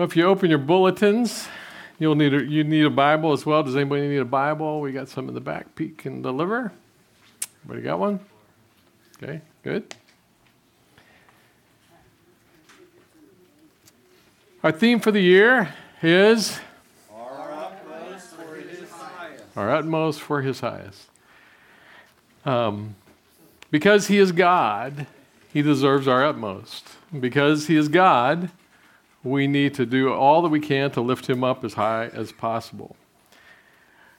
Well, if you open your bulletins, you'll need a, you need a Bible as well. Does anybody need a Bible? We got some in the back. Pete can deliver. Everybody got one? Okay, good. Our theme for the year is Our utmost for his highest. Our utmost for his highest. Um, because he is God, he deserves our utmost. Because he is God, we need to do all that we can to lift him up as high as possible.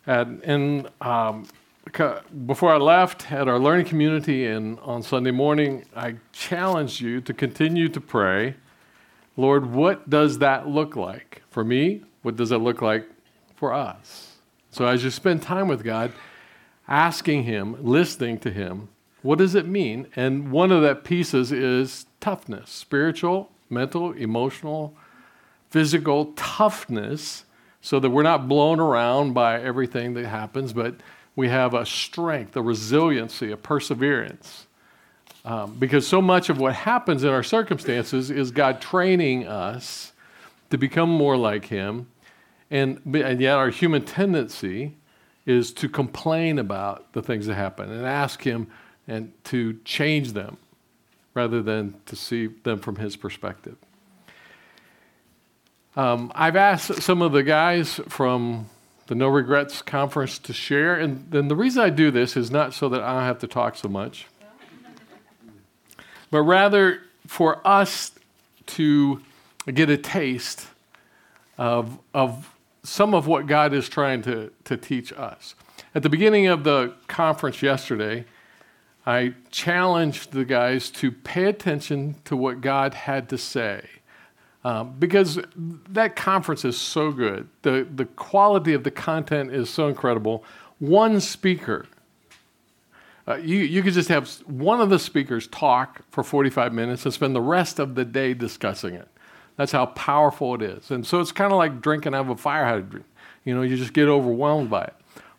And, and um, before I left at our learning community and on Sunday morning, I challenged you to continue to pray. Lord, what does that look like for me? What does it look like for us? So as you spend time with God, asking Him, listening to Him, what does it mean? And one of that pieces is toughness, spiritual, mental, emotional, physical toughness, so that we're not blown around by everything that happens, but we have a strength, a resiliency, a perseverance. Um, because so much of what happens in our circumstances is God training us to become more like Him. And, and yet, our human tendency is to complain about the things that happen and ask Him and to change them rather than to see them from His perspective. Um, I've asked some of the guys from the No Regrets Conference to share, and then the reason I do this is not so that I don't have to talk so much, but rather for us to get a taste of, of some of what God is trying to, to teach us. At the beginning of the conference yesterday, I challenged the guys to pay attention to what God had to say. Um, because that conference is so good. The, the quality of the content is so incredible. One speaker, uh, you, you could just have one of the speakers talk for 45 minutes and spend the rest of the day discussing it. That's how powerful it is. And so it's kind of like drinking out of a fire hydrant. You know, you just get overwhelmed by it.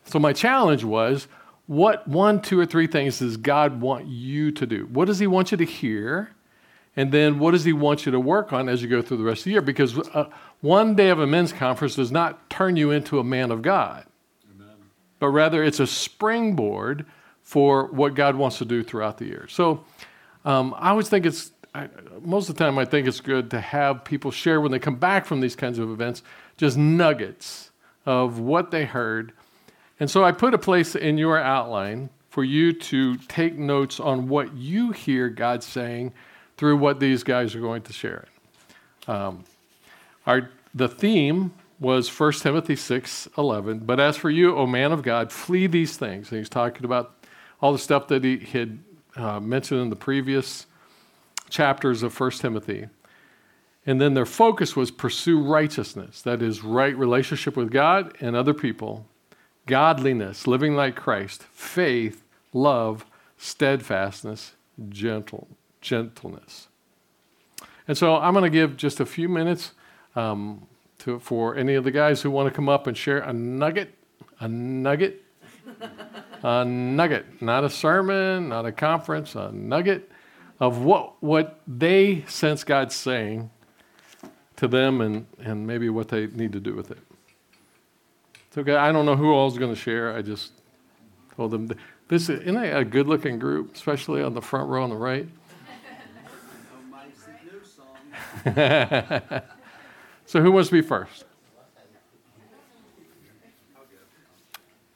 So my challenge was what one, two, or three things does God want you to do? What does He want you to hear? And then what does He want you to work on as you go through the rest of the year? Because uh, one day of a men's conference does not turn you into a man of God, Amen. but rather it's a springboard for what God wants to do throughout the year. So um, I always think it's, I, most of the time, I think it's good to have people share when they come back from these kinds of events just nuggets of what they heard. And so I put a place in your outline for you to take notes on what you hear God saying through what these guys are going to share. Um, our, the theme was 1 Timothy 6 11. But as for you, O man of God, flee these things. And he's talking about all the stuff that he had uh, mentioned in the previous chapters of 1 Timothy. And then their focus was pursue righteousness, that is, right relationship with God and other people, godliness, living like Christ, faith, love, steadfastness, gentle, gentleness. And so I'm going to give just a few minutes um, to, for any of the guys who want to come up and share a nugget, a nugget, a nugget, not a sermon, not a conference, a nugget of what, what they sense God's saying to them and, and maybe what they need to do with it. It's okay. I don't know who all's going to share. I just told them this isn't a good looking group, especially on the front row on the right. so who wants to be first?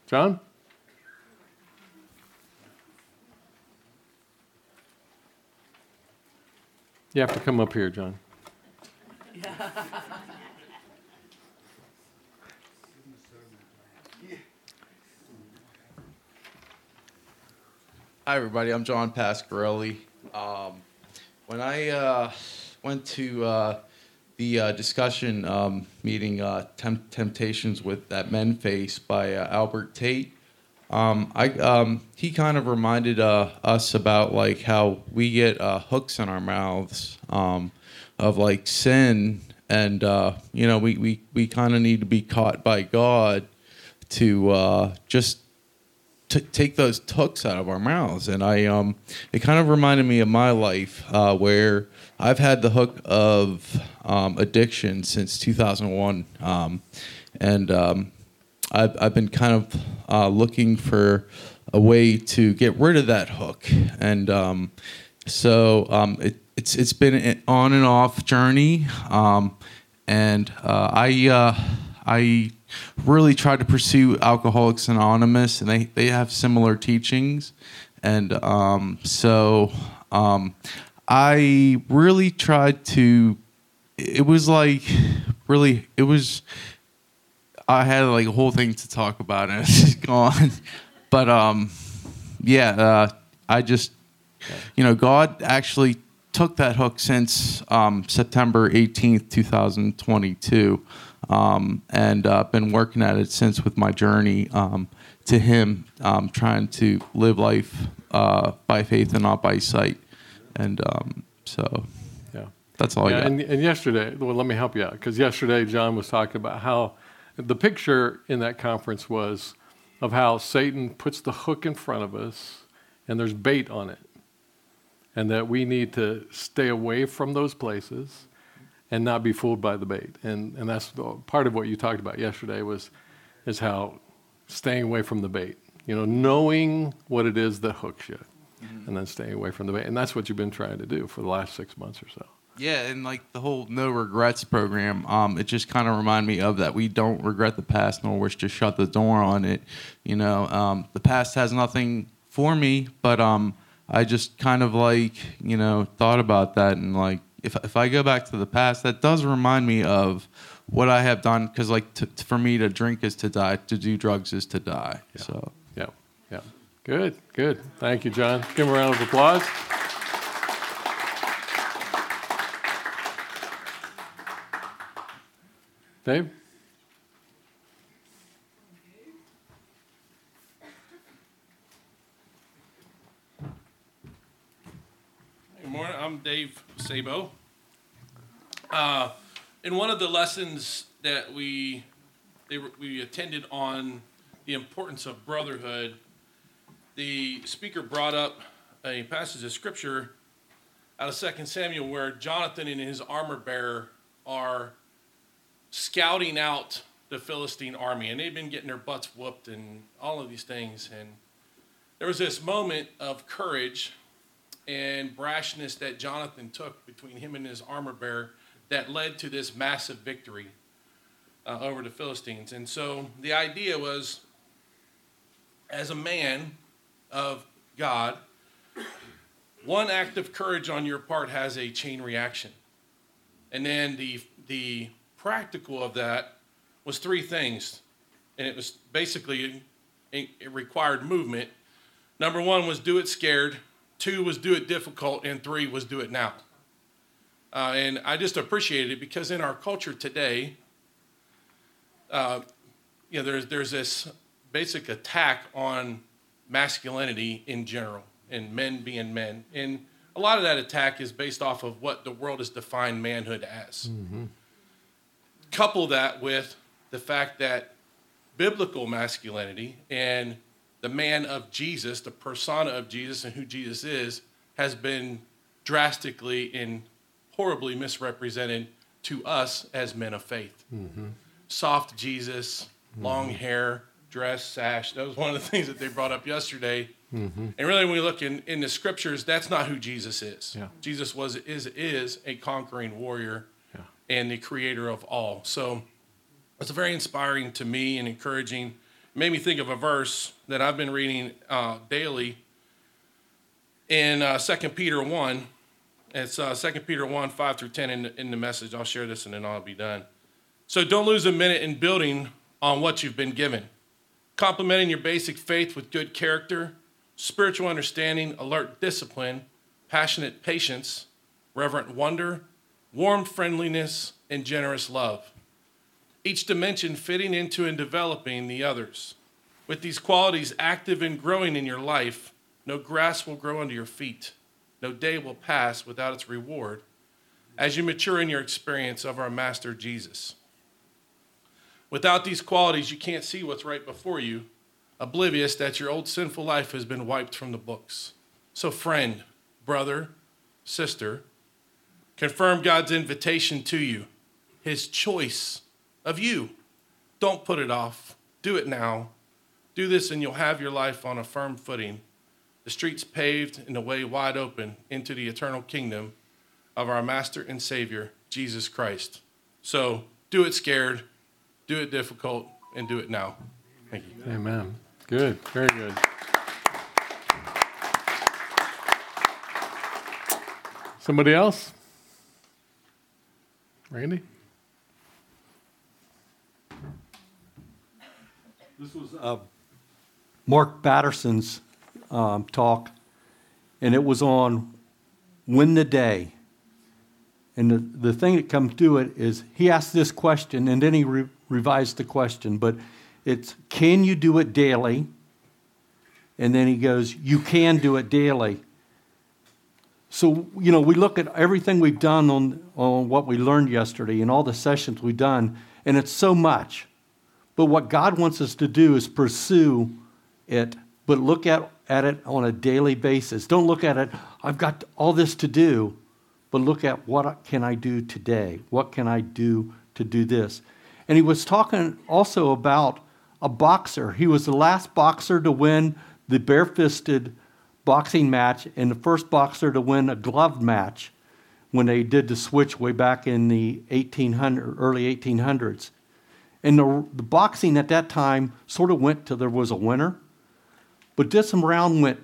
John? You have to come up here, John. Hi, everybody. I'm John Pasquarelli. Um, when I uh, went to uh, the uh, discussion um, meeting, uh, Temp- Temptations with That Men Face by uh, Albert Tate, um, I, um, he kind of reminded uh, us about like how we get hooks in our mouths um, of like sin, and you know we we, we kind of need to be caught by God to just t- take those hooks out of our mouths. And I, um, it kind of reminded me of my life uh, where I've had the hook of um, addiction since 2001, um, and um, I've, I've been kind of uh, looking for a way to get rid of that hook. And um, so um, it, it's it's been an on and off journey, and uh, I uh, I really tried to pursue Alcoholics Anonymous, and they they have similar teachings, and um, so um, I really tried to. It was like really it was. I had like a whole thing to talk about, and it's gone. But um, yeah, uh, I just you know, God actually took that hook since um, September 18th, 2022, um, and uh, been working at it since with my journey um, to Him, um, trying to live life uh, by faith and not by sight. And um, so Yeah. that's all Yeah, I got. and, and yesterday, well, let me help you out because yesterday John was talking about how the picture in that conference was of how Satan puts the hook in front of us and there's bait on it, and that we need to stay away from those places and not be fooled by the bait. And and that's part of what you talked about yesterday was is how staying away from the bait. You know, knowing what it is that hooks you, and then staying away from the bait. And that's what you've been trying to do for the last six months or so. Yeah, and like the whole no regrets program, um, it just kind of reminded me of that. We don't regret the past, nor wish to shut the door on it. You know, um, the past has nothing for me, but um, I just kind of like you know thought about that and like if if I go back to the past, that does remind me of what I have done. Because like to, for me to drink is to die, to do drugs is to die. So Yeah, yeah. Good, good. Thank you, John. Give him a round of applause. Dave? Morning. I'm Dave Sabo. Uh, in one of the lessons that we they we attended on the importance of brotherhood, the speaker brought up a passage of scripture out of 2 Samuel where Jonathan and his armor bearer are scouting out the Philistine army, and they've been getting their butts whooped and all of these things. And there was this moment of courage and brashness that Jonathan took between him and his armor bearer that led to this massive victory uh, over the Philistines. And so the idea was as a man of God, one act of courage on your part has a chain reaction. And then the, the practical of that was three things. And it was basically, it, it required movement. Number one was do it scared. Two was do it difficult, and three was do it now. Uh, and I just appreciated it because in our culture today, uh, you know, there's there's this basic attack on masculinity in general, and men being men, and a lot of that attack is based off of what the world has defined manhood as. Couple that with the fact that biblical masculinity and the man of Jesus, the persona of Jesus, and who Jesus is, has been drastically and horribly misrepresented to us as men of faith. Mm-hmm. Soft Jesus, mm-hmm. long hair, dress, sash. That was one of the things that they brought up yesterday. Mm-hmm. And really, when we look in, in the scriptures, that's not who Jesus is. Yeah. Jesus was is is a conquering warrior Yeah. and the creator of all. So it's very inspiring to me and encouraging. Made me think of a verse that I've been reading uh, daily in uh, 2 Peter 1. It's uh, 2 Peter 1, 5 through 10 in in the message. I'll share this and then I'll be done. So don't lose a minute in building on what you've been given, complementing your basic faith with good character, spiritual understanding, alert discipline, passionate patience, reverent wonder, warm friendliness, and generous love each dimension fitting into and developing the others. With these qualities active and growing in your life, no grass will grow under your feet, no day will pass without its reward as you mature in your experience of our Master Jesus. Without these qualities, you can't see what's right before you, oblivious that your old sinful life has been wiped from the books. So, friend, brother, sister, confirm God's invitation to you, his choice of you. Don't put it off. Do it now. Do this, and you'll have your life on a firm footing, the streets paved and the way wide open into the eternal kingdom of our Master and Savior, Jesus Christ. So, do it scared, do it difficult, and do it now. Thank you. Amen. Good. Very good. Somebody else? Randy? This was uh, Mark Batterson's um, talk, and it was on win the day. And the, the thing that comes to it is he asked this question, and then he re- revised the question, but it's can you do it daily? And then he goes, you can do it daily. So, you know, we look at everything we've done on, on what we learned yesterday and all the sessions we've done, and it's so much. But what God wants us to do is pursue it, but look at, at it on a daily basis. Don't look at it, I've got all this to do, but look at what can I do today? What can I do to do this? And he was talking also about a boxer. He was the last boxer to win the barefisted boxing match and the first boxer to win a gloved match when they did the switch way back in the 1800, early 1800s. And the, the boxing at that time sort of went till there was a winner. But this round went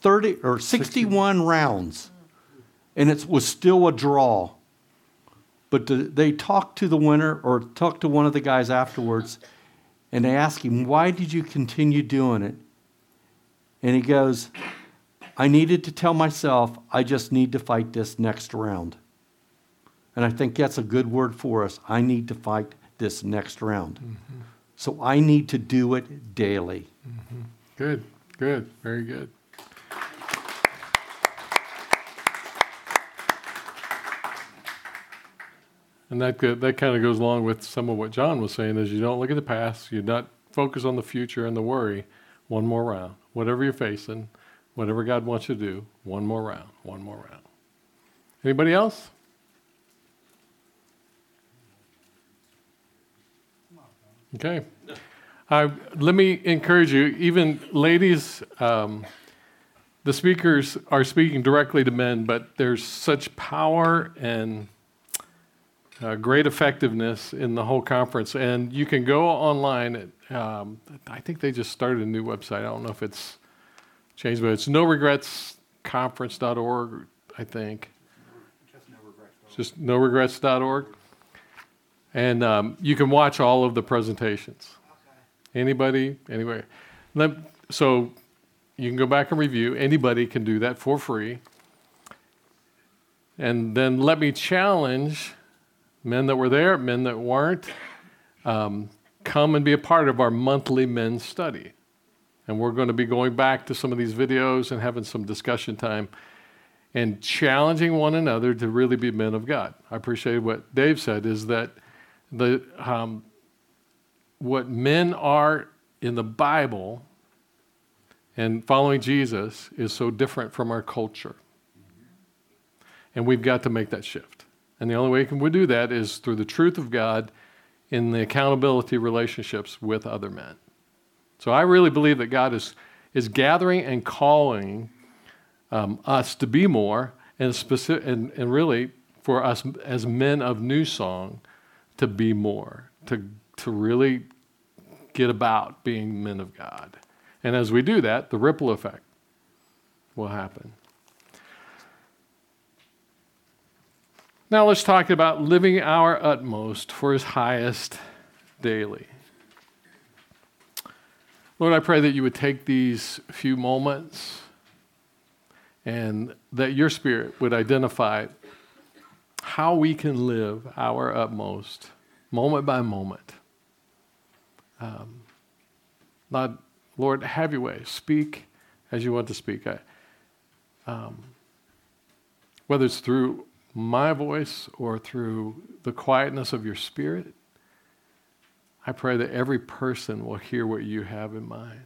30 or 61 rounds, and it was still a draw. But the, they talked to the winner or talked to one of the guys afterwards, and they asked him, Why did you continue doing it? And he goes, I needed to tell myself, I just need to fight this next round. And I think that's a good word for us. I need to fight this next round. Mm-hmm. So I need to do it daily. Mm-hmm. Good, good, very good. And that that kind of goes along with some of what John was saying: is you don't look at the past, you not focus on the future and the worry. One more round, whatever you're facing, whatever God wants you to do. One more round, one more round. Anybody else? Okay. Uh, let me encourage you, even ladies, um, the speakers are speaking directly to men, but there's such power and uh, great effectiveness in the whole conference. And you can go online. At, um, I think they just started a new website. I don't know if it's changed, but it's no regrets conference.org, I think. Just no regrets.org. And um, you can watch all of the presentations. Okay. Anybody, anyway. Let, so you can go back and review. Anybody can do that for free. And then let me challenge men that were there, men that weren't, um, come and be a part of our monthly men's study. And we're going to be going back to some of these videos and having some discussion time and challenging one another to really be men of God. I appreciate what Dave said is that the um, what men are in the Bible and following Jesus is so different from our culture. And we've got to make that shift. And the only way we do that is through the truth of God in the accountability relationships with other men. So I really believe that God is, is gathering and calling um, us to be more, and, specific, and, and really for us as men of New Song to be more, to, to really get about being men of God. And as we do that, the ripple effect will happen. Now let's talk about living our utmost for his highest daily. Lord, I pray that you would take these few moments and that your spirit would identify how we can live our utmost moment by moment. Um, not, Lord, have your way. Speak as you want to speak. I, um, whether it's through my voice or through the quietness of your spirit, I pray that every person will hear what you have in mind.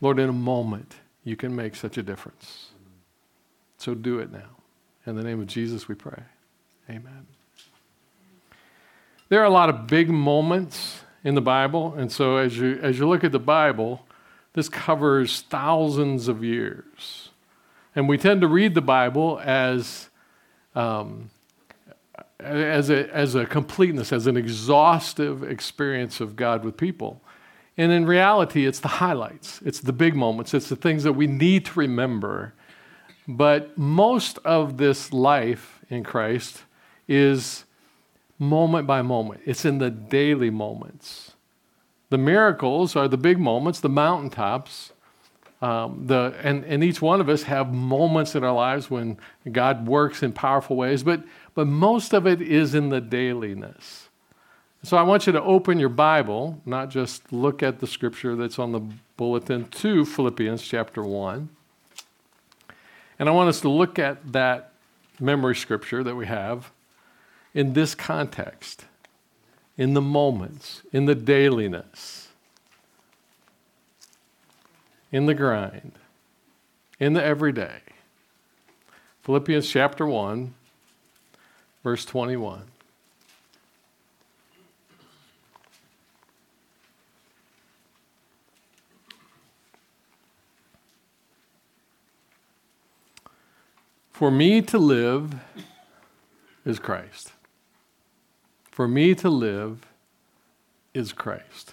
Lord, in a moment, you can make such a difference. So do it now. In the name of Jesus, we pray. Amen. There are a lot of big moments in the Bible, and so as you as you look at the Bible, this covers thousands of years, and we tend to read the Bible as um, as a as a completeness, as an exhaustive experience of God with people. And in reality, it's the highlights, it's the big moments, it's the things that we need to remember. But most of this life in Christ is moment by moment, it's in the daily moments. The miracles are the big moments, the mountaintops. Um, the, and, and each one of us have moments in our lives when God works in powerful ways, but, but most of it is in the dailiness. So I want you to open your Bible, not just look at the scripture that's on the bulletin, to Philippians chapter 1. And I want us to look at that memory scripture that we have in this context, in the moments, in the dailiness, in the grind, in the everyday. Philippians chapter 1, verse 21. For me to live is Christ. For me to live is Christ.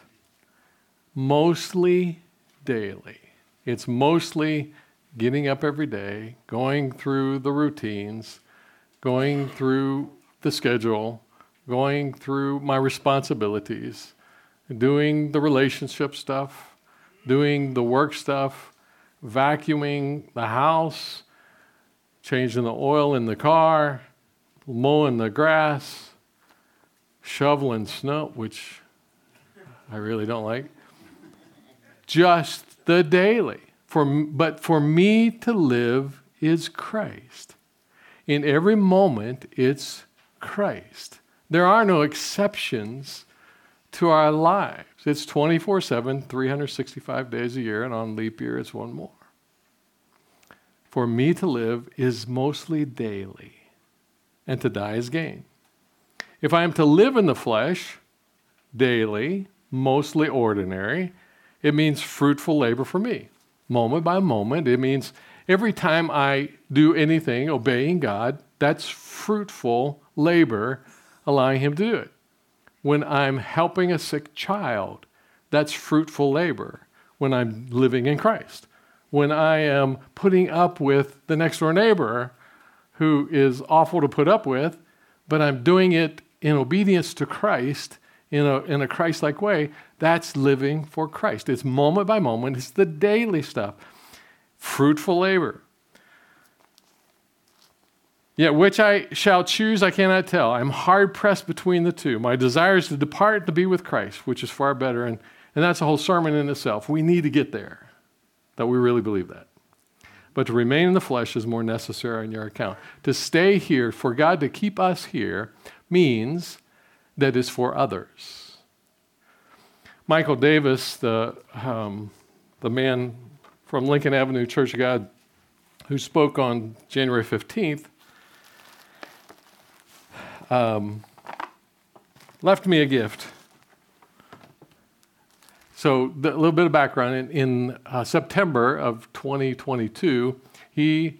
Mostly daily. It's mostly getting up every day, going through the routines, going through the schedule, going through my responsibilities, doing the relationship stuff, doing the work stuff, vacuuming the house changing the oil in the car, mowing the grass, shoveling snow, which I really don't like. Just the daily. For, but for me to live is Christ. In every moment, it's Christ. There are no exceptions to our lives. It's 24 7, 365 days a year, and on leap year, it's one more for me to live is mostly daily, and to die is gain. If I am to live in the flesh daily, mostly ordinary, it means fruitful labor for me. Moment by moment, it means every time I do anything obeying God, that's fruitful labor, allowing Him to do it. When I'm helping a sick child, that's fruitful labor when I'm living in Christ when I am putting up with the next door neighbor who is awful to put up with, but I'm doing it in obedience to Christ in a, in a Christ like way, that's living for Christ. It's moment by moment, it's the daily stuff. Fruitful labor. Yet which I shall choose, I cannot tell. I'm hard pressed between the two. My desire is to depart to be with Christ, which is far better. And, and that's a whole sermon in itself. We need to get there that we really believe that. But to remain in the flesh is more necessary on your account. To stay here, for God to keep us here, means that it's for others. Michael Davis, the, um, the man from Lincoln Avenue Church of God who spoke on January 15th, um, left me a gift. So, a little bit of background. In, in uh, September of 2022, he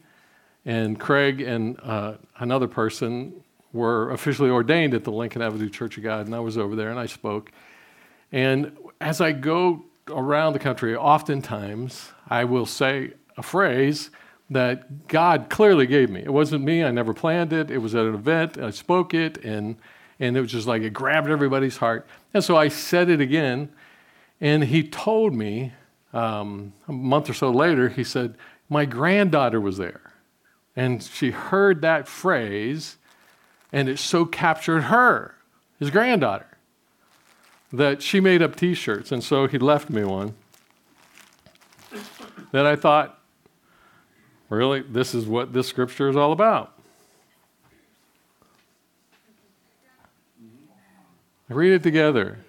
and Craig and uh, another person were officially ordained at the Lincoln Avenue Church of God, and I was over there and I spoke. And as I go around the country, oftentimes I will say a phrase that God clearly gave me. It wasn't me, I never planned it. It was at an event, I spoke it, and, and it was just like it grabbed everybody's heart. And so I said it again and he told me um, a month or so later, he said, My granddaughter was there. And she heard that phrase, and it so captured her, his granddaughter, that she made up t shirts. And so he left me one that I thought, really, this is what this scripture is all about. Read it together.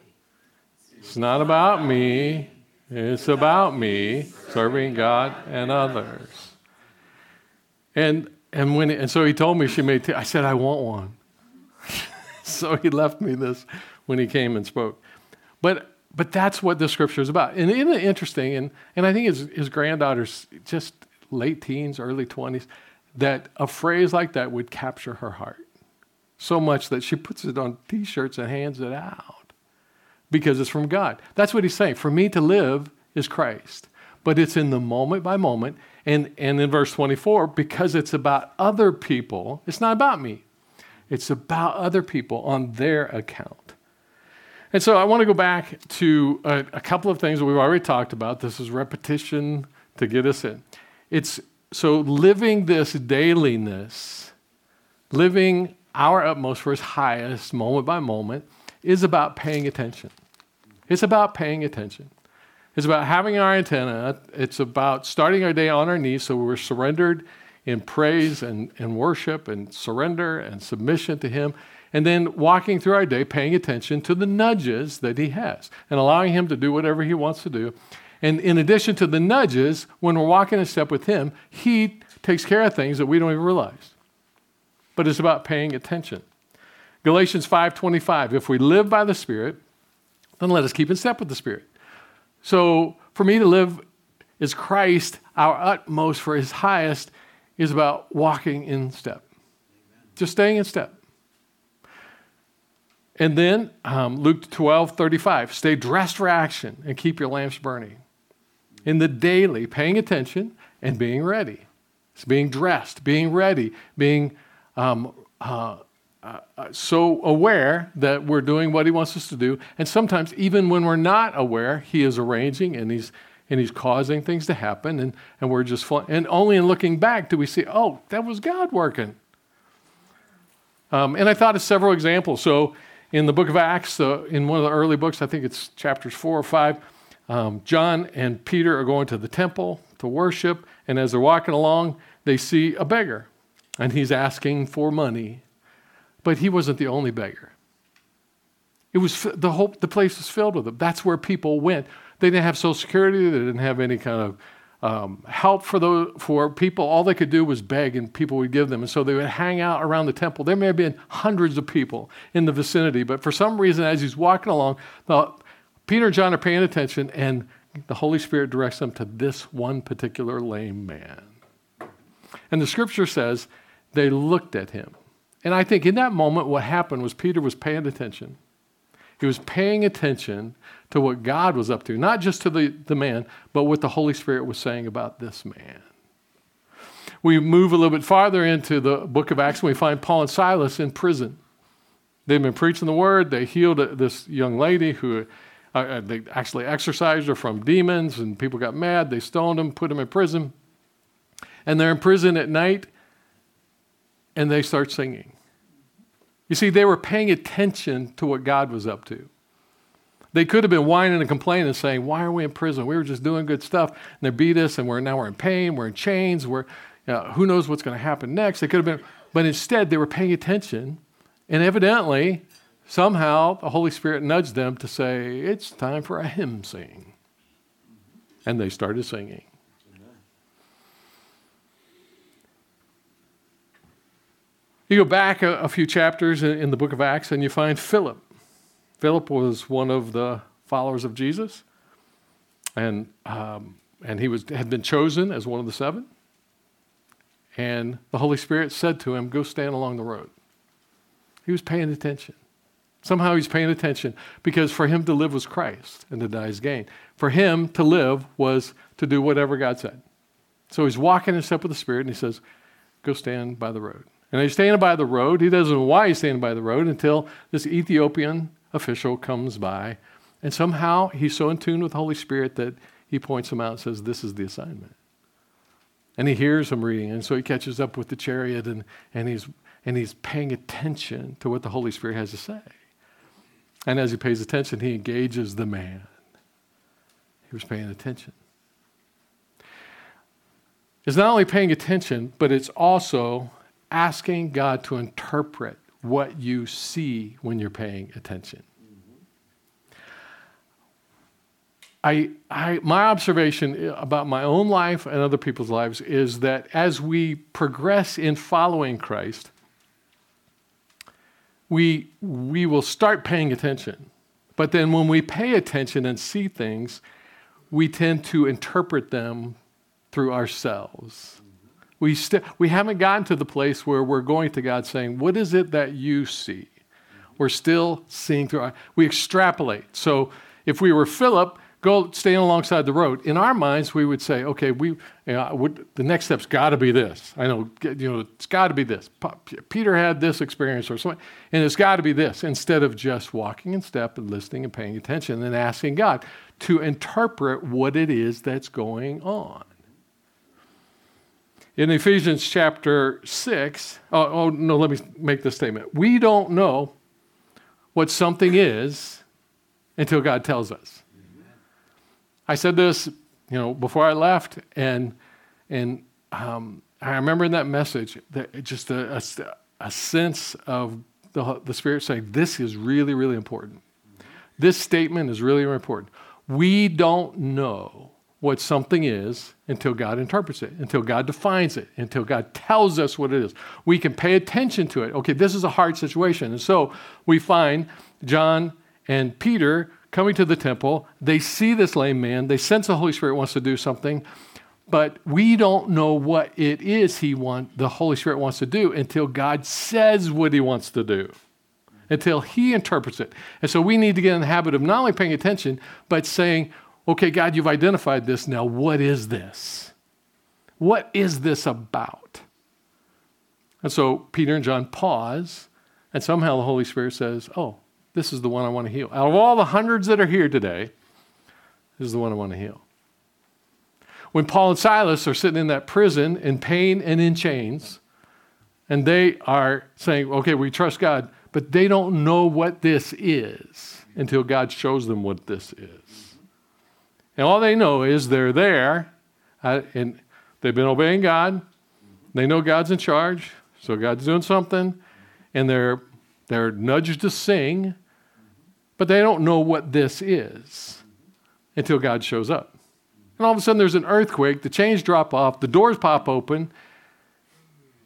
It's not about me. It's about me serving God and others. And and when and so he told me she made. T- I said I want one. so he left me this when he came and spoke. But but that's what the scripture is about. And isn't it interesting? And and I think his his granddaughter's just late teens, early twenties, that a phrase like that would capture her heart so much that she puts it on T-shirts and hands it out because it's from God. That's what he's saying. For me to live is Christ, but it's in the moment by moment. And, and in verse 24, because it's about other people, it's not about me. It's about other people on their account. And so I want to go back to a, a couple of things that we've already talked about. This is repetition to get us in. It's so living this dailiness, living our utmost for his highest moment by moment is about paying attention. It's about paying attention. It's about having our antenna. It's about starting our day on our knees so we're surrendered in praise and, and worship and surrender and submission to Him. And then walking through our day, paying attention to the nudges that He has and allowing Him to do whatever He wants to do. And in addition to the nudges, when we're walking a step with Him, He takes care of things that we don't even realize. But it's about paying attention. Galatians 5:25, if we live by the Spirit, then let us keep in step with the Spirit. So for me to live is Christ, our utmost for his highest, is about walking in step. Just staying in step. And then um, Luke 12, 35, stay dressed for action and keep your lamps burning. In the daily, paying attention and being ready. It's being dressed, being ready, being um, uh, uh, so aware that we're doing what he wants us to do. And sometimes, even when we're not aware, he is arranging and he's, and he's causing things to happen. And, and we're just, fl- and only in looking back do we see, oh, that was God working. Um, and I thought of several examples. So, in the book of Acts, uh, in one of the early books, I think it's chapters four or five, um, John and Peter are going to the temple to worship. And as they're walking along, they see a beggar. And he's asking for money. But he wasn't the only beggar. It was the whole the place was filled with them. That's where people went. They didn't have Social Security. They didn't have any kind of um, help for those for people. All they could do was beg, and people would give them. And so they would hang out around the temple. There may have been hundreds of people in the vicinity, but for some reason, as he's walking along, the, Peter and John are paying attention, and the Holy Spirit directs them to this one particular lame man. And the Scripture says they looked at him. And I think in that moment, what happened was Peter was paying attention. He was paying attention to what God was up to, not just to the, the man, but what the Holy Spirit was saying about this man. We move a little bit farther into the book of Acts and we find Paul and Silas in prison. They've been preaching the word. They healed this young lady who uh, uh, they actually exorcised her from demons, and people got mad. They stoned him, put him in prison. And they're in prison at night, and they start singing. You see, they were paying attention to what God was up to. They could have been whining and complaining and saying, Why are we in prison? We were just doing good stuff. And they beat us, and we're, now we're in pain, we're in chains, we're, you know, who knows what's going to happen next? They could have been, but instead they were paying attention. And evidently, somehow the Holy Spirit nudged them to say, It's time for a hymn sing. And they started singing. You go back a, a few chapters in, in, the book of Acts and you find Philip. Philip was one of the followers of Jesus, and, um, and he was, had been chosen as one of the seven. And the Holy Spirit said to him, Go stand along the road. He was paying attention. Somehow he's paying attention because for him to live was Christ and to die is gain. For him to live was to do whatever God said. So he's walking in step with the Spirit and he says, Go stand by the road. And he's standing by the road. He doesn't know why he's standing by the road until this Ethiopian official comes by. And somehow he's so in tune with the Holy Spirit that he points him out and says, This is the assignment. And he hears him reading. And so he catches up with the chariot and, and, he's, and he's paying attention to what the Holy Spirit has to say. And as he pays attention, he engages the man. He was paying attention. It's not only paying attention, but it's also asking God to interpret what you see when you're paying attention. I, I, my observation about my own life and other people's lives is that as we progress in following Christ, we, we will start paying attention. But then when we pay attention and see things, we tend to interpret them through ourselves. We, st- we haven't gotten to the place where we're going to God saying, What is it that you see? We're still seeing through our, we extrapolate. So if we were Philip, go stand alongside the road. In our minds, we would say, okay, we, you know, would, the next step's got to be this. I know, you know, it's got to be this. Peter had this experience or something, and it's got to be this. Instead of just walking in step and listening and paying attention and asking God to interpret what it is that's going on. In Ephesians chapter 6, oh, oh no, let me make this statement. We don't know what something is until God tells us. I said this, you know, before I left, and and um, I remember in that message that just a, a, a sense of the, the Spirit saying, "This is really, really important. This statement is really, really important. We don't know what something is until God interprets it, until God defines it, until God tells us what it is. We can pay attention to it. Okay, this is a hard situation. And so we find John and Peter coming to the temple. They see this lame man. They sense the Holy Spirit wants to do something, but we don't know what it is he want, the Holy Spirit wants to do until God says what he wants to do, until he interprets it. And so we need to get in the habit of not only paying attention, but saying, okay, God, you've identified this. Now, what is this? What is this about? And so Peter and John pause, and somehow the Holy Spirit says, oh, this is the one I want to heal. Out of all the hundreds that are here today, this is the one I want to heal. When Paul and Silas are sitting in that prison in pain and in chains, and they are saying, okay, we trust God, but they don't know what this is until God shows them what this is. And all they know is they're there, uh, and they've been obeying God. They know God's in charge, so God's doing something, and they're they're nudged to sing, but they don't know what this is until God shows up. And all of a sudden, there's an earthquake, the chains drop off, the doors pop open,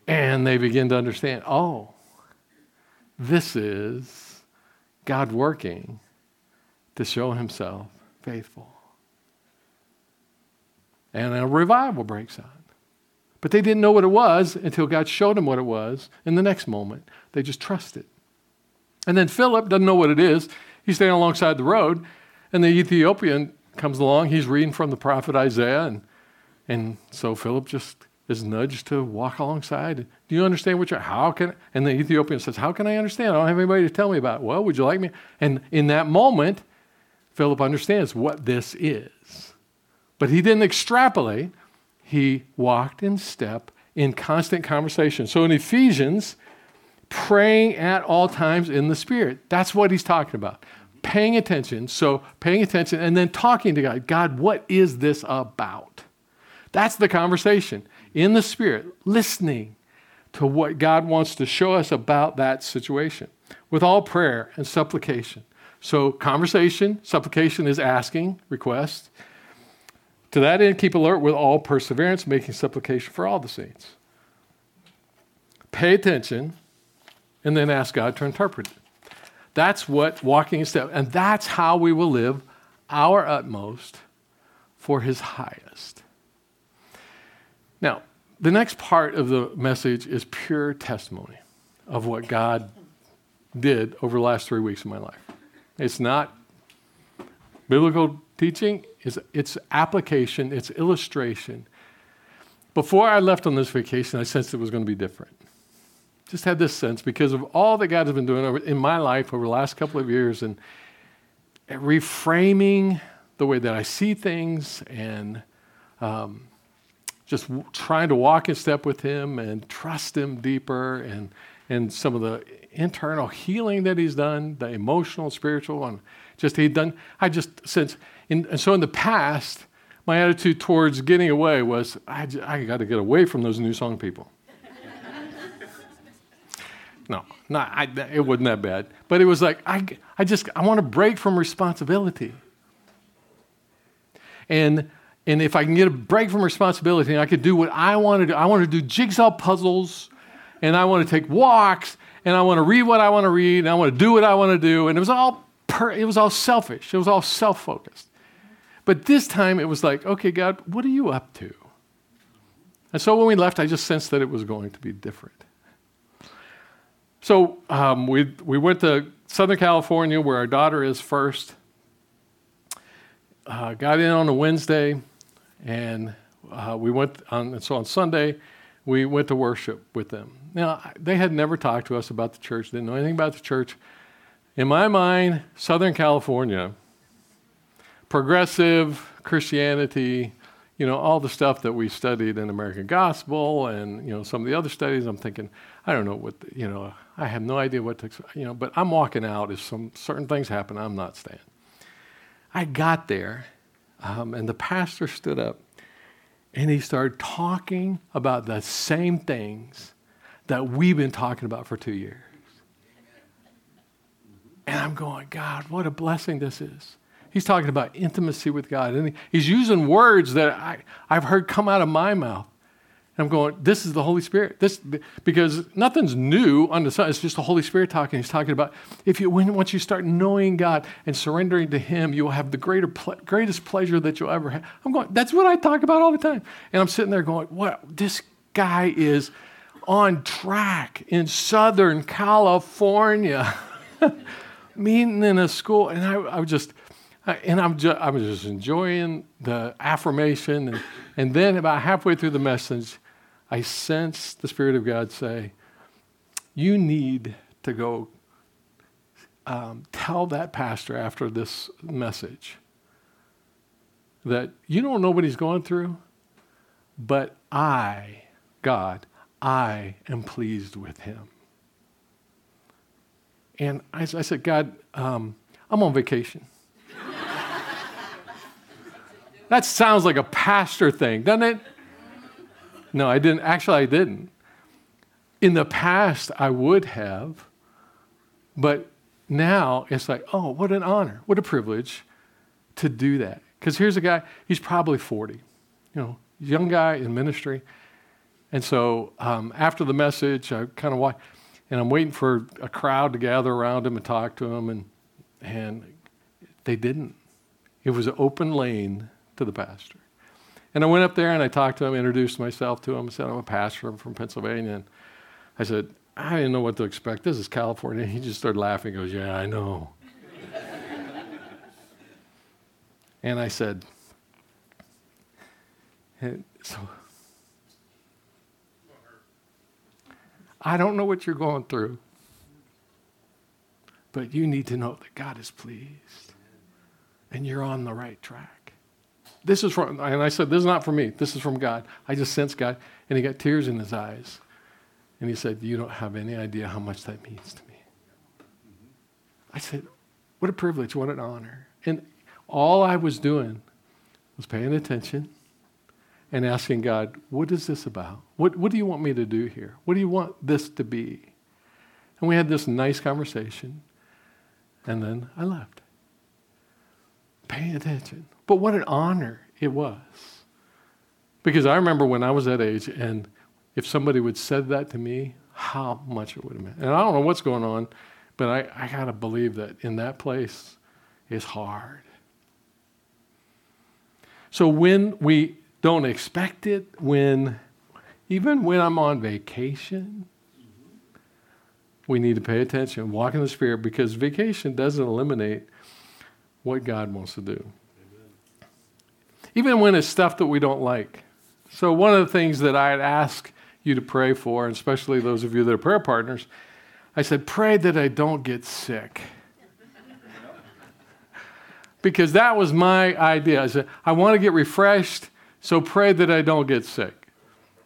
and they begin to understand oh, this is God working to show himself faithful. And a revival breaks out. But they didn't know what it was until God showed them what it was. In the next moment, they just trusted. And then Philip doesn't know what it is. He's standing alongside the road, and the Ethiopian comes along. He's reading from the prophet Isaiah, and, and so Philip just is nudged to walk alongside. Do you understand what you're, how can, and the Ethiopian says, how can I understand? I don't have anybody to tell me about it. Well, would you like me? And in that moment, Philip understands what this is. But he didn't extrapolate. He walked in step in constant conversation. So in Ephesians, praying at all times in the Spirit. That's what he's talking about. Paying attention. So, paying attention and then talking to God. God, what is this about? That's the conversation in the Spirit, listening to what God wants to show us about that situation with all prayer and supplication. So, conversation, supplication is asking, request. To that end, keep alert with all perseverance, making supplication for all the saints. Pay attention and then ask God to interpret it. That's what walking in step, and that's how we will live our utmost for his highest. Now, the next part of the message is pure testimony of what God did over the last three weeks of my life. It's not biblical teaching, it's, it's application, it's illustration. Before I left on this vacation, I sensed it was going to be different just had this sense because of all that God has been doing in my life over the last couple of years and reframing the way that I see things and um, just w- trying to walk in step with Him and trust Him deeper and, and some of the internal healing that He's done, the emotional, spiritual, and just He'd done. I just since, in, and so in the past, my attitude towards getting away was I, I got to get away from those new song people. No, not, I, it wasn't that bad. But it was like, I, I just, I want to break from responsibility. And and if I can get a break from responsibility I could do what I want to do, I want to do jigsaw puzzles and I want to take walks and I want to read what I want to read and I want to do what I want to do. And it was all per, it was all selfish. It was all self-focused. But this time it was like, okay, God, what are you up to? And so when we left, I just sensed that it was going to be different. So um, we, we went to Southern California, where our daughter is first. Uh, got in on a Wednesday, and uh, we went on. And so on Sunday, we went to worship with them. Now they had never talked to us about the church. Didn't know anything about the church. In my mind, Southern California, progressive Christianity, you know, all the stuff that we studied in American Gospel and, you know, some of the other studies, I'm thinking, I don't know what, the, you know, I have no idea what to, you know, but I'm walking out. If some certain things happen, I'm not staying. I got there, um, and the pastor stood up and he started talking about the same things that we've been talking about for two years. And I'm going, God, what a blessing this is. He's talking about intimacy with God. And he's using words that I, I've heard come out of my mouth. And I'm going, this is the Holy Spirit. This because nothing's new under the sun. It's just the Holy Spirit talking. He's talking about if you when, once you start knowing God and surrendering to Him, you will have the greater greatest pleasure that you'll ever have. I'm going, that's what I talk about all the time. And I'm sitting there going, what this guy is on track in Southern California, meeting in a school. And I, I just and I'm just, I was just enjoying the affirmation. And, and then about halfway through the message, I sensed the Spirit of God say, You need to go um, tell that pastor after this message that you don't know what he's going through, but I, God, I am pleased with him. And I, I said, God, um, I'm on vacation. That sounds like a pastor thing, doesn't it? No, I didn't. Actually, I didn't. In the past, I would have, but now it's like, oh, what an honor, what a privilege to do that. Because here's a guy, he's probably 40, you know, young guy in ministry. And so um, after the message, I kind of watch, and I'm waiting for a crowd to gather around him and talk to him, and, and they didn't. It was an open lane to the pastor. And I went up there and I talked to him, introduced myself to him, said, I'm a pastor, from Pennsylvania. And I said, I didn't know what to expect. This is California. He just started laughing. Goes, Yeah, I know. and I said, and So, I don't know what you're going through, but you need to know that God is pleased and you're on the right track. This is from, and I said, This is not from me. This is from God. I just sensed God. And he got tears in his eyes. And he said, You don't have any idea how much that means to me. I said, What a privilege, what an honor. And all I was doing was paying attention and asking God, What is this about? What, what do you want me to do here? What do you want this to be? And we had this nice conversation. And then I left. Paying attention. But what an honor it was. Because I remember when I was that age, and if somebody would said that to me, how much it would have meant. And I don't know what's going on, but I, I got to believe that in that place is hard. So when we don't expect it, when even when I'm on vacation, we need to pay attention, walk in the Spirit, because vacation doesn't eliminate what God wants to do even when it's stuff that we don't like. So, one of the things that I'd ask you to pray for, and especially those of you that are prayer partners, I said, pray that I don't get sick. because that was my idea. I said, I want to get refreshed, so pray that I don't get sick.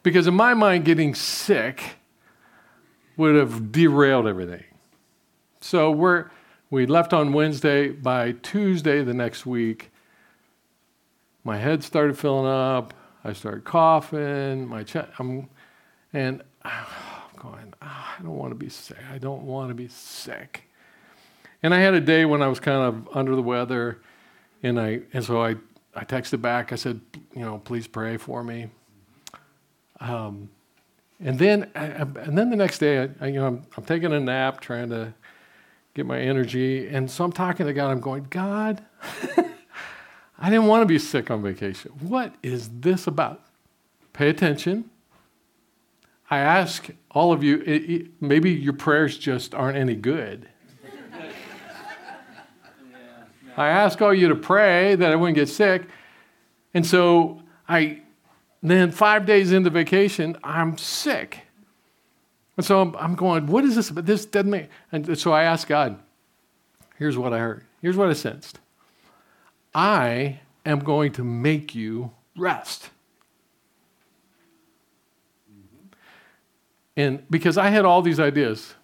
Because in my mind, getting sick would have derailed everything. So we're, we left on Wednesday. By Tuesday the next week, my head started filling up. I started coughing. My chest, I'm, and I'm going, oh, I don't want to be sick. I don't want to be sick. And I had a day when I was kind of under the weather, and I and so I I texted back. I said, you know, please pray for me. Um, and then, and then the next day, I, you know, I'm, I'm taking a nap, trying to get my energy, and so I'm talking to God. I'm going, God, I didn't want to be sick on vacation. What is this about? Pay attention. I ask all of you, it, it, maybe your prayers just aren't any good. I ask all you to pray that I wouldn't get sick. And so I then five days into vacation, I'm sick. And so I'm, I'm going, what is this? But this doesn't make. And so I asked God, here's what I heard. Here's what I sensed. I am going to make you rest. And because I had all these ideas,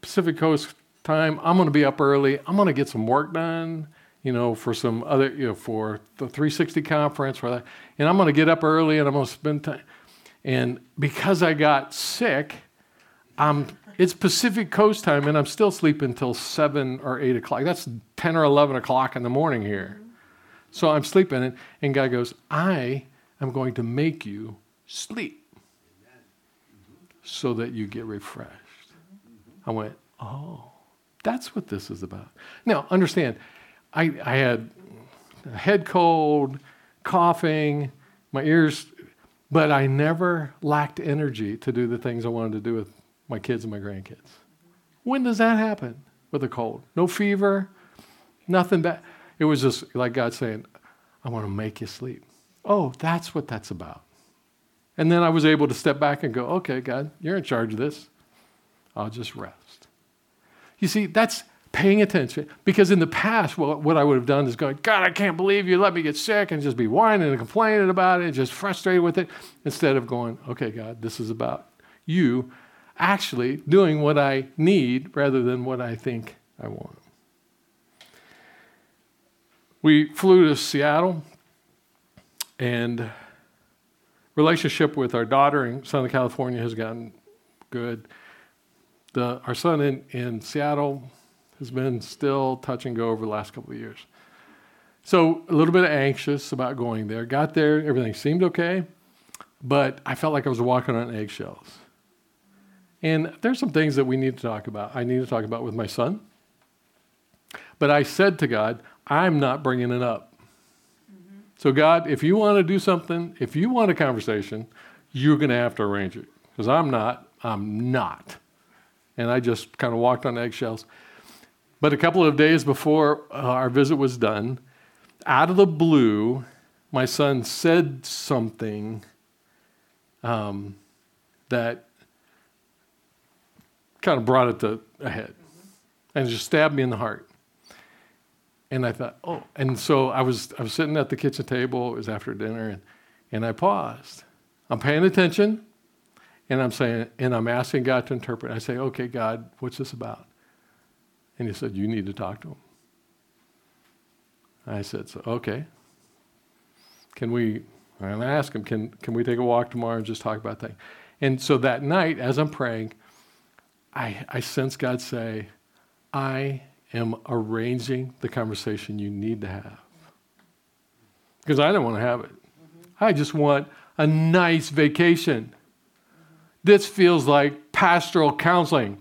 Pacific Coast time, I'm going to be up early. I'm going to get some work done, you know, for some other, you know, for the 360 conference, for that. And I'm going to get up early and I'm going to spend time. And because I got sick, I'm, it's Pacific Coast time and I'm still sleeping until 7 or 8 o'clock. That's 10 or 11 o'clock in the morning here. So I'm sleeping, and, and God goes, I am going to make you sleep so that you get refreshed. I went, oh, that's what this is about. Now, understand, I, I had a head cold, coughing, my ears, but I never lacked energy to do the things I wanted to do with my kids and my grandkids. When does that happen with a cold? No fever, nothing bad. It was just like God saying, I want to make you sleep. Oh, that's what that's about. And then I was able to step back and go, okay, God, you're in charge of this. I'll just rest. You see, that's paying attention. Because in the past, what I would have done is going, God, I can't believe you let me get sick and just be whining and complaining about it and just frustrated with it. Instead of going, okay, God, this is about you actually doing what I need rather than what I think I want. We flew to Seattle and relationship with our daughter in Southern California has gotten good. The, our son in, in Seattle has been still touch and go over the last couple of years. So a little bit anxious about going there. Got there, everything seemed okay, but I felt like I was walking on eggshells. And there's some things that we need to talk about. I need to talk about with my son. But I said to God, I'm not bringing it up. Mm-hmm. So, God, if you want to do something, if you want a conversation, you're going to have to arrange it. Because I'm not. I'm not. And I just kind of walked on eggshells. But a couple of days before uh, our visit was done, out of the blue, my son said something um, that kind of brought it to a head and just stabbed me in the heart. And I thought, oh, and so I was, I was sitting at the kitchen table, it was after dinner, and, and I paused. I'm paying attention, and I'm saying, and I'm asking God to interpret. I say, okay, God, what's this about? And he said, you need to talk to him. I said, so, okay. Can we, and I asked him, can, can we take a walk tomorrow and just talk about that? And so that night, as I'm praying, I, I sense God say, I am arranging the conversation you need to have. Because I don't want to have it. Mm-hmm. I just want a nice vacation. This feels like pastoral counseling.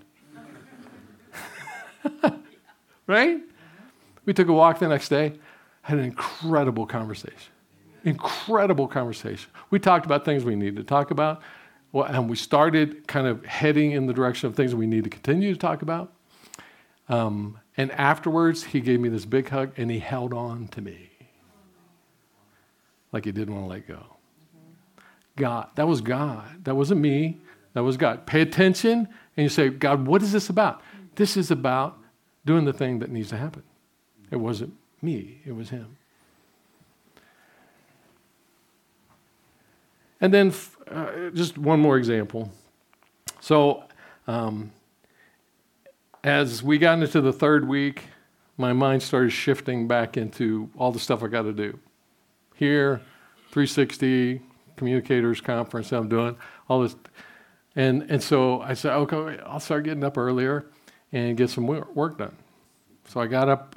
right? We took a walk the next day, had an incredible conversation. Incredible conversation. We talked about things we needed to talk about, well, and we started kind of heading in the direction of things we need to continue to talk about. Um, and afterwards, he gave me this big hug and he held on to me like he didn't want to let go. God, that was God. That wasn't me. That was God. Pay attention and you say, God, what is this about? This is about doing the thing that needs to happen. It wasn't me, it was him. And then uh, just one more example. So, um, as we got into the third week, my mind started shifting back into all the stuff I got to do. Here, 360 communicators conference I'm doing, all this. And, and so I said, okay, I'll start getting up earlier and get some work done. So I got up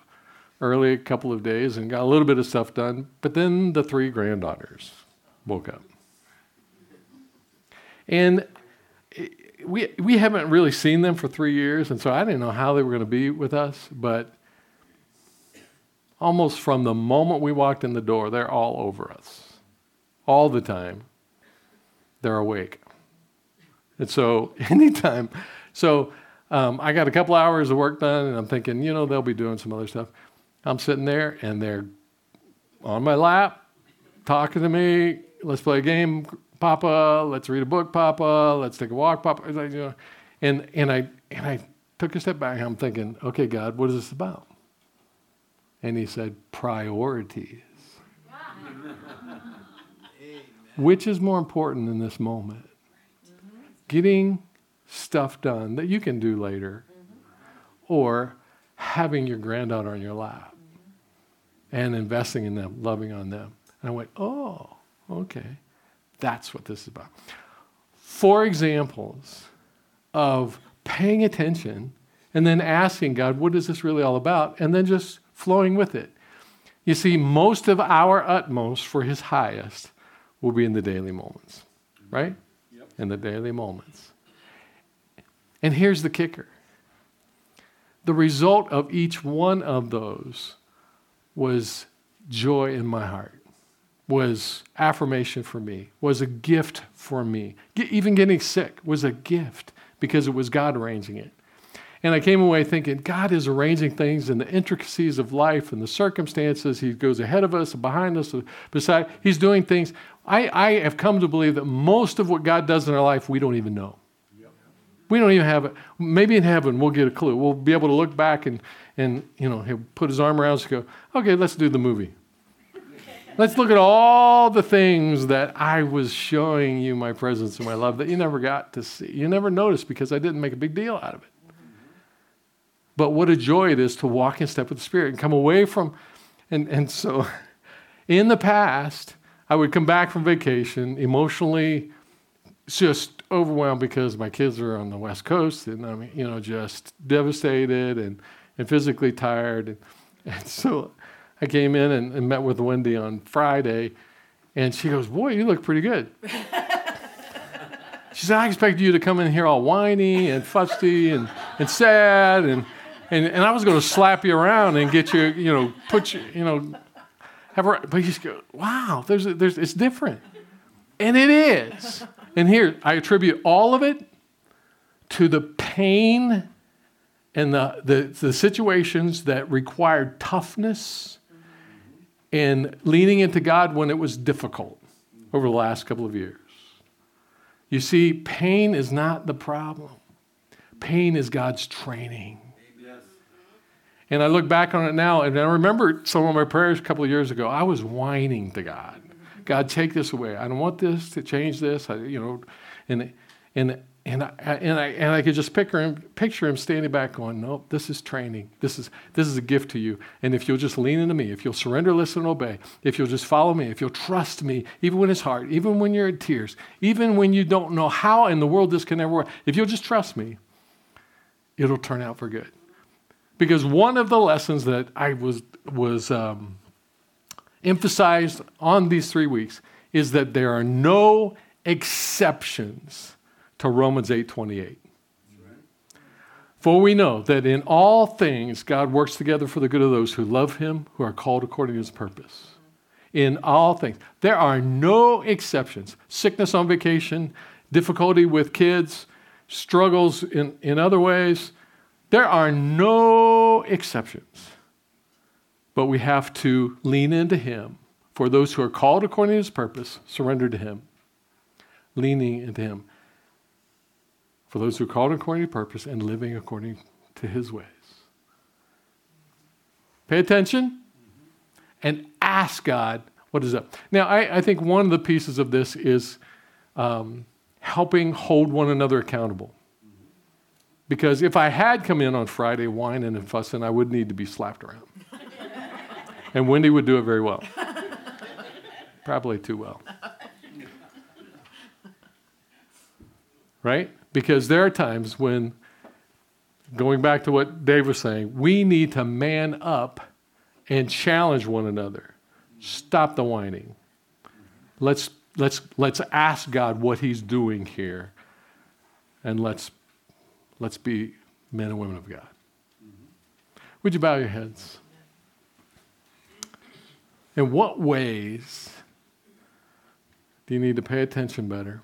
early a couple of days and got a little bit of stuff done. But then the three granddaughters woke up. And we, we haven't really seen them for three years, and so I didn't know how they were going to be with us, but almost from the moment we walked in the door, they're all over us. All the time, they're awake. And so, anytime, so um, I got a couple hours of work done, and I'm thinking, you know, they'll be doing some other stuff. I'm sitting there, and they're on my lap, talking to me. Let's play a game, Papa. Let's read a book, Papa. Let's take a walk, Papa. And and I and I took a step back. And I'm thinking, okay, God, what is this about? And He said, priorities. Which is more important in this moment? Getting stuff done that you can do later, mm-hmm. or having your granddaughter on your lap mm-hmm. and investing in them, loving on them. And I went, oh, okay. That's what this is about. Four examples of paying attention and then asking God, what is this really all about? And then just flowing with it. You see, most of our utmost for his highest will be in the daily moments, right? Yep. In the daily moments. And here's the kicker the result of each one of those was joy in my heart, was affirmation for me, was a gift for me. Even getting sick was a gift because it was God arranging it. And I came away thinking, God is arranging things in the intricacies of life and the circumstances. He goes ahead of us, behind us, beside. He's doing things. I, I have come to believe that most of what God does in our life, we don't even know. We don't even have it. Maybe in heaven we'll get a clue. We'll be able to look back and, and you know, he'll put his arm around us and go, okay, let's do the movie. let's look at all the things that I was showing you my presence and my love that you never got to see. You never noticed because I didn't make a big deal out of it. But what a joy it is to walk in step with the Spirit and come away from, and, and so in the past, I would come back from vacation emotionally just overwhelmed because my kids are on the West Coast and I'm, you know, just devastated and, and physically tired. And, and so I came in and, and met with Wendy on Friday and she goes, Boy, you look pretty good. she said, I expected you to come in here all whiny and fusty and, and sad. And, and, and I was going to slap you around and get you, you know, put you, you know, have her, but you just go, wow, there's, a, there's, it's different. And it is. And here, I attribute all of it to the pain and the, the, the situations that required toughness and leaning into God when it was difficult over the last couple of years. You see, pain is not the problem, pain is God's training. And I look back on it now, and I remember some of my prayers a couple of years ago. I was whining to God. God, take this away. I don't want this to change this. I, you know, and and and I, and I and I could just picture him, picture him standing back, going, "No, this is training. This is this is a gift to you. And if you'll just lean into me, if you'll surrender, listen, and obey, if you'll just follow me, if you'll trust me, even when it's hard, even when you're in tears, even when you don't know how in the world this can ever work, if you'll just trust me, it'll turn out for good." Because one of the lessons that I was was um, emphasized on these three weeks is that there are no exceptions to Romans 8:28. For we know that in all things God works together for the good of those who love him, who are called according to his purpose. In all things. There are no exceptions. Sickness on vacation, difficulty with kids, struggles in, in other ways. There are no exceptions. But we have to lean into Him. For those who are called according to His purpose, surrender to Him. Leaning into Him. For those who are called according to purpose and living according to His ways. Pay attention and ask God what is up. Now, I, I think one of the pieces of this is um, helping hold one another accountable. Because if I had come in on Friday whining and fussing, I would need to be slapped around. And Wendy would do it very well. Probably too well. Right? Because there are times when, going back to what Dave was saying, we need to man up and challenge one another. Stop the whining. Let's, let's, let's ask God what He's doing here, and let's, let's be men and women of God. Mm-hmm. Would you bow your heads? In what ways do you need to pay attention better?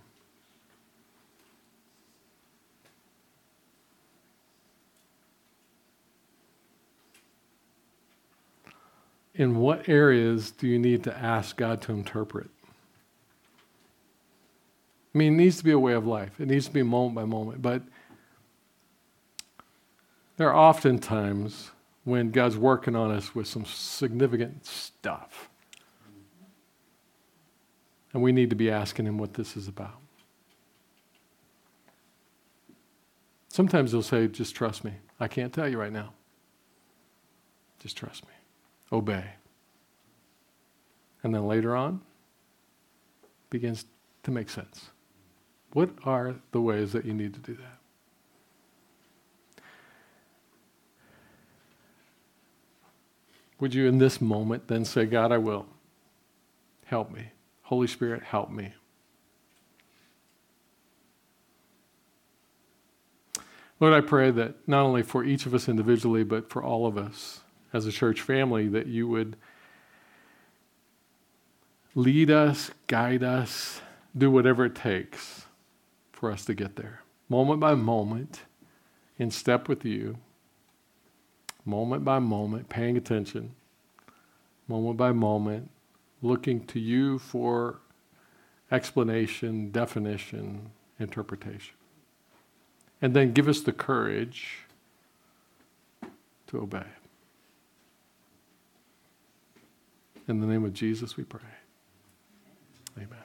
In what areas do you need to ask God to interpret? I mean, it needs to be a way of life. It needs to be moment by moment. But there are often times when God's working on us with some significant stuff. And we need to be asking Him what this is about. Sometimes He'll say, just trust me. I can't tell you right now. Just trust me. Obey. And then later on, begins to make sense. What are the ways that you need to do that? Would you, in this moment, then say, God, I will. Help me. Holy Spirit, help me. Lord, I pray that not only for each of us individually, but for all of us as a church family, that you would lead us, guide us, do whatever it takes for us to get there. Moment by moment, in step with you, moment by moment, paying attention, moment by moment, looking to you for explanation, definition, interpretation. And then give us the courage to obey. In the name of Jesus, we pray. Amen.